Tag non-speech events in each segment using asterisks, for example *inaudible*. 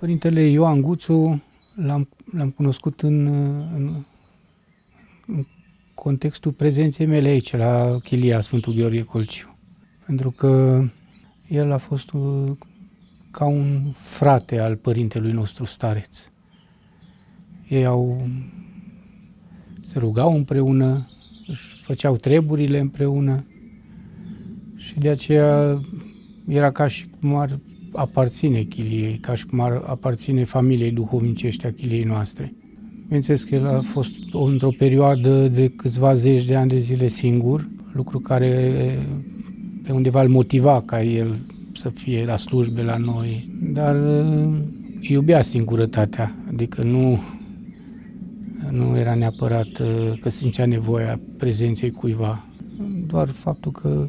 Părintele Ioan Guțu l-am, l-am cunoscut în, în, în contextul prezenței mele aici, la Chilia Sfântul Gheorghe Colciu. Pentru că el a fost uh, ca un frate al părintelui nostru stareț. Ei au se rugau împreună, își făceau treburile împreună și de aceea era ca și cum ar aparține chiliei, ca și cum ar aparține familiei duhovnicești a chiliei noastre. Bineînțeles că el a fost într-o perioadă de câțiva zeci de ani de zile singur, lucru care pe undeva îl motiva ca el să fie la slujbe la noi, dar uh, iubea singurătatea, adică nu, nu era neapărat uh, că simțea nevoia prezenței cuiva, doar faptul că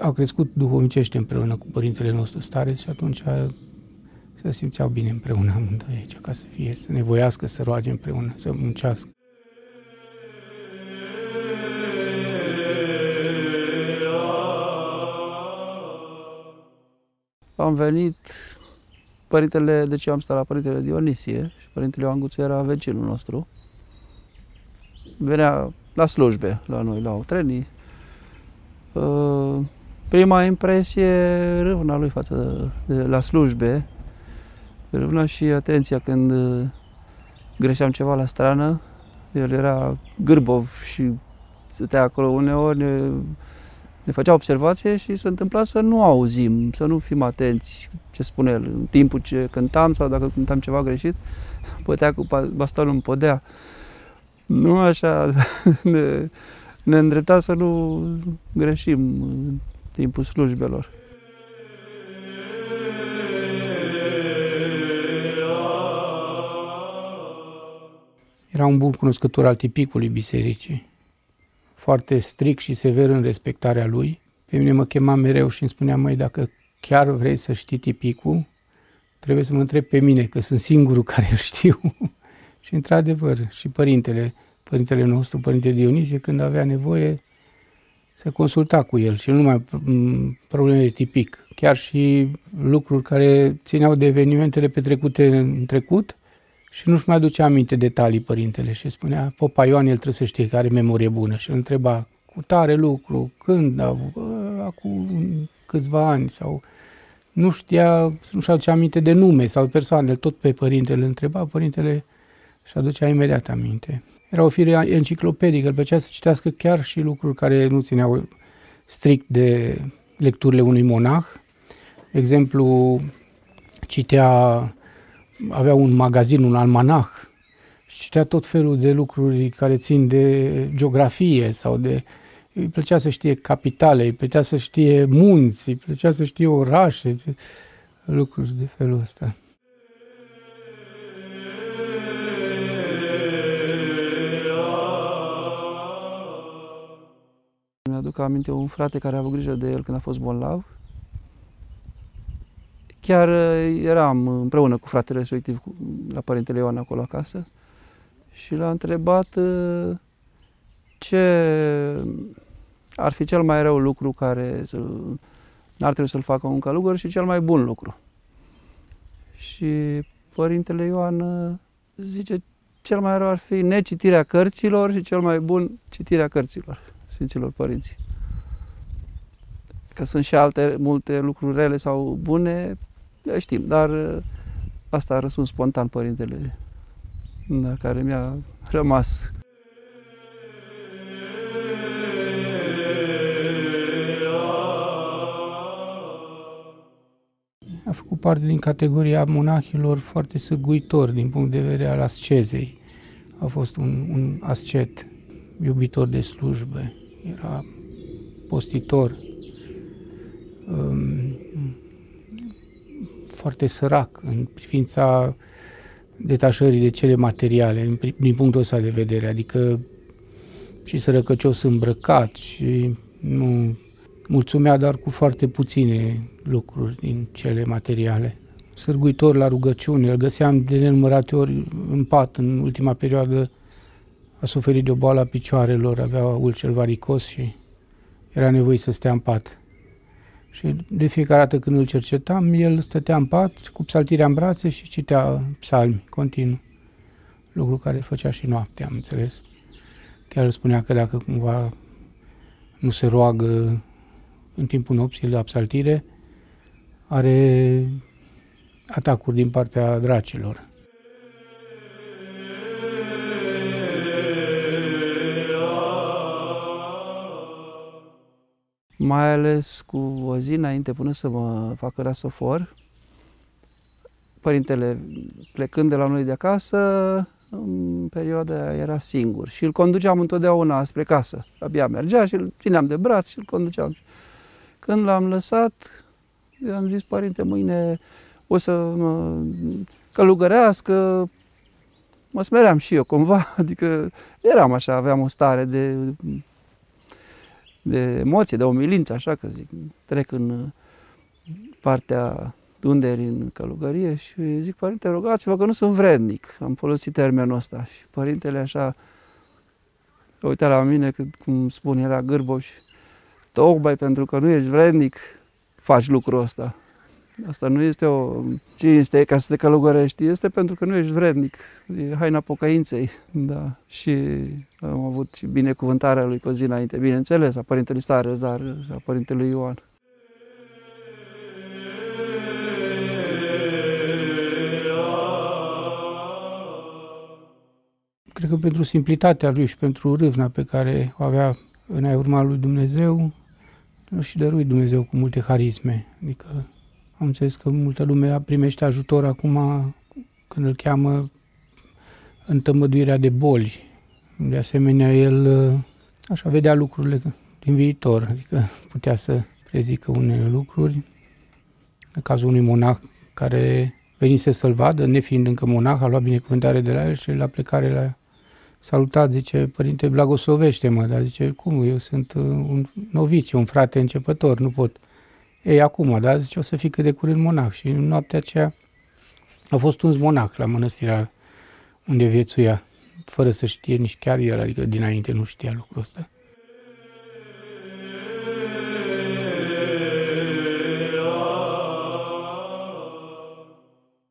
au crescut duhovnicește împreună cu părintele nostru stareț și atunci se simțeau bine împreună amândoi aici, ca să fie, să nevoiască, să roage împreună, să muncească. Am venit, părintele, de ce am stat la părintele Dionisie și părintele Ioan Guțu era vecinul nostru. Venea la slujbe la noi, la Otrenii. Uh, prima impresie, râvna lui față de la slujbe, râvna și atenția când uh, greșeam ceva la strană. El era gârbov și stătea acolo uneori, ne, ne făcea observație și se întâmpla să nu auzim, să nu fim atenți ce spune el. În timpul ce cântam sau dacă cântam ceva greșit, *laughs* putea cu bastonul în podea. Nu așa *laughs* ne, ne îndrepta să nu greșim timpul slujbelor. Era un bun cunoscător al tipicului bisericii, foarte strict și sever în respectarea lui. Pe mine mă chema mereu și îmi spunea, măi, dacă chiar vrei să știi tipicul, trebuie să mă întreb pe mine, că sunt singurul *laughs* care îl știu. și într-adevăr, și părintele, părintele nostru, părintele Dionisie, când avea nevoie, se consulta cu el și nu numai probleme de tipic, chiar și lucruri care țineau de evenimentele petrecute în trecut și nu-și mai aducea aminte detalii părintele și spunea, Popa Ioan, el trebuie să știe că are memorie bună și îl întreba cu tare lucru, când, acum câțiva ani sau nu știa, nu-și aducea aminte de nume sau persoane, tot pe părintele îl întreba, părintele și aducea imediat aminte. Era o fire enciclopedică, îl plăcea să citească chiar și lucruri care nu țineau strict de lecturile unui monah. De exemplu, citea, avea un magazin, un almanah, și citea tot felul de lucruri care țin de geografie sau de... Îi plăcea să știe capitale, îi plăcea să știe munți, îi plăcea să știe orașe, lucruri de felul ăsta. Mi-aduc aminte un frate care a avut grijă de el când a fost bolnav. Chiar uh, eram împreună cu fratele respectiv la părintele Ioan acolo acasă și l-a întrebat uh, ce ar fi cel mai rău lucru care n-ar trebui să-l facă un călugăr și cel mai bun lucru. Și părintele Ioan uh, zice cel mai rău ar fi necitirea cărților și cel mai bun citirea cărților. Sfinților Părinți. Că sunt și alte multe lucruri rele sau bune, le știm, dar uh, asta a răspuns spontan Părintele, da, care mi-a rămas a făcut parte din categoria monahilor foarte săguitori din punct de vedere al ascezei. A fost un, un ascet iubitor de slujbe, era postitor, um, foarte sărac în privința detașării de cele materiale, din punctul ăsta de vedere, adică și sărăcăcios îmbrăcat și nu mulțumea doar cu foarte puține lucruri din cele materiale. Sârguitor la rugăciune, îl găseam de nenumărate ori în pat în ultima perioadă a suferit de o boală a picioarelor, avea ulcer varicos și era nevoie să stea în pat. Și de fiecare dată când îl cercetam, el stătea în pat cu psaltirea în brațe și citea psalmi continuu. Lucru care făcea și noaptea, am înțeles. Chiar spunea că dacă cumva nu se roagă în timpul nopții la psaltire, are atacuri din partea dracilor. Mai ales cu o zi înainte până să mă facă rasofor. Părintele plecând de la noi de acasă, în perioada era singur și îl conduceam întotdeauna spre casă. Abia mergea și îl țineam de braț și îl conduceam. Când l-am lăsat, i-am zis, părinte, mâine o să mă călugărească, mă smeream și eu cumva, *laughs* adică eram așa, aveam o stare de de emoție, de umilință, așa că zic, trec în partea underii în călugărie și zic, părinte, rugați-vă că nu sunt vrednic. Am folosit termenul ăsta și părintele așa uita la mine, cum spun, era gârboș, tocmai pentru că nu ești vrednic, faci lucrul ăsta. Asta nu este o cinste ca să te călugărești, este pentru că nu ești vrednic. E haina pocăinței, da. Și am avut și binecuvântarea lui pe zi înainte, bineînțeles, a Părintelui Stare, dar a Părintelui Ioan. Cred că pentru simplitatea lui și pentru râvna pe care o avea în a urma lui Dumnezeu, nu și dărui Dumnezeu cu multe harisme. Adică am înțeles că multă lume primește ajutor acum când îl cheamă în tămăduirea de boli. De asemenea, el așa vedea lucrurile din viitor, adică putea să prezică unele lucruri. În cazul unui monah care venise să-l vadă, nefiind încă monah, a luat binecuvântare de la el și la plecare la salutat, zice, părinte, blagoslovește-mă, dar zice, cum, eu sunt un novici, un frate începător, nu pot. Ei, acum, da, zice, o să fii cât de curând monah. Și în noaptea aceea a fost un monah la mănăstirea unde viețuia, fără să știe nici chiar el, adică dinainte nu știa lucrul ăsta.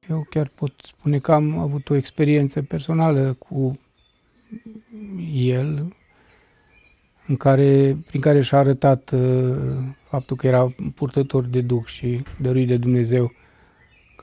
Eu chiar pot spune că am avut o experiență personală cu el, în care, prin care și-a arătat uh, faptul că era purtător de Duh și dăruit de Dumnezeu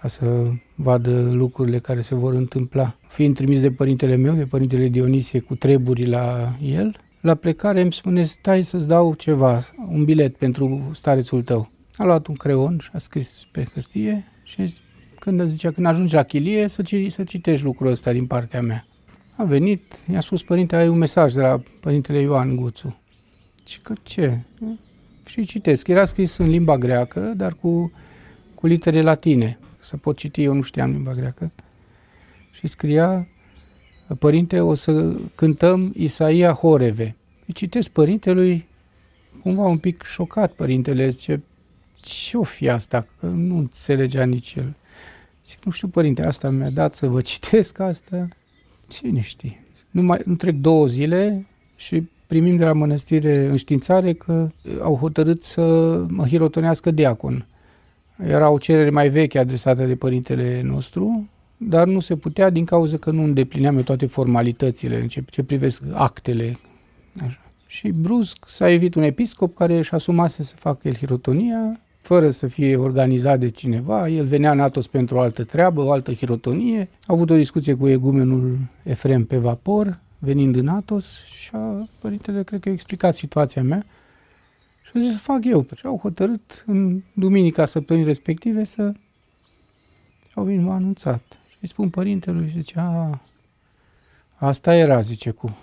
ca să vadă lucrurile care se vor întâmpla. Fiind trimis de părintele meu, de părintele Dionisie, cu treburi la el, la plecare îmi spune, stai să-ți dau ceva, un bilet pentru starețul tău. A luat un creon și a scris pe hârtie și când zicea, când ajungi la chilie, să, ci, să citești lucrul ăsta din partea mea. A venit, i-a spus, părinte, ai un mesaj de la părintele Ioan Guțu. Și că ce? Și citesc. Era scris în limba greacă, dar cu, cu litere latine. Să pot citi, eu nu știam limba greacă. Și scria, părinte, o să cântăm Isaia Horeve. Îi citesc părintelui, cumva un pic șocat părintele, zice, ce-o fi asta? Că nu înțelegea nici el. Zic, nu știu, părinte, asta mi-a dat să vă citesc asta. Cine știe? Nu, mai, nu trec două zile și primim de la mănăstire înștiințare că au hotărât să mă hirotonească diacon. Era o cerere mai veche adresată de părintele nostru, dar nu se putea din cauza că nu îndeplineam eu toate formalitățile în ce, ce privesc actele. Așa. Și brusc s-a evit un episcop care își asumase să facă el hirotonia, fără să fie organizat de cineva. El venea în Atos pentru o altă treabă, o altă hirotonie. A avut o discuție cu egumenul Efrem pe vapor, venind în Atos și a, părintele cred că a explicat situația mea și a zis să fac eu. Și au hotărât în duminica săptămânii respective să au venit, m-a anunțat. Și îi spun părintelui și zice, a, asta era, zice, cu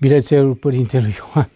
bilețelul părintelui Ioan.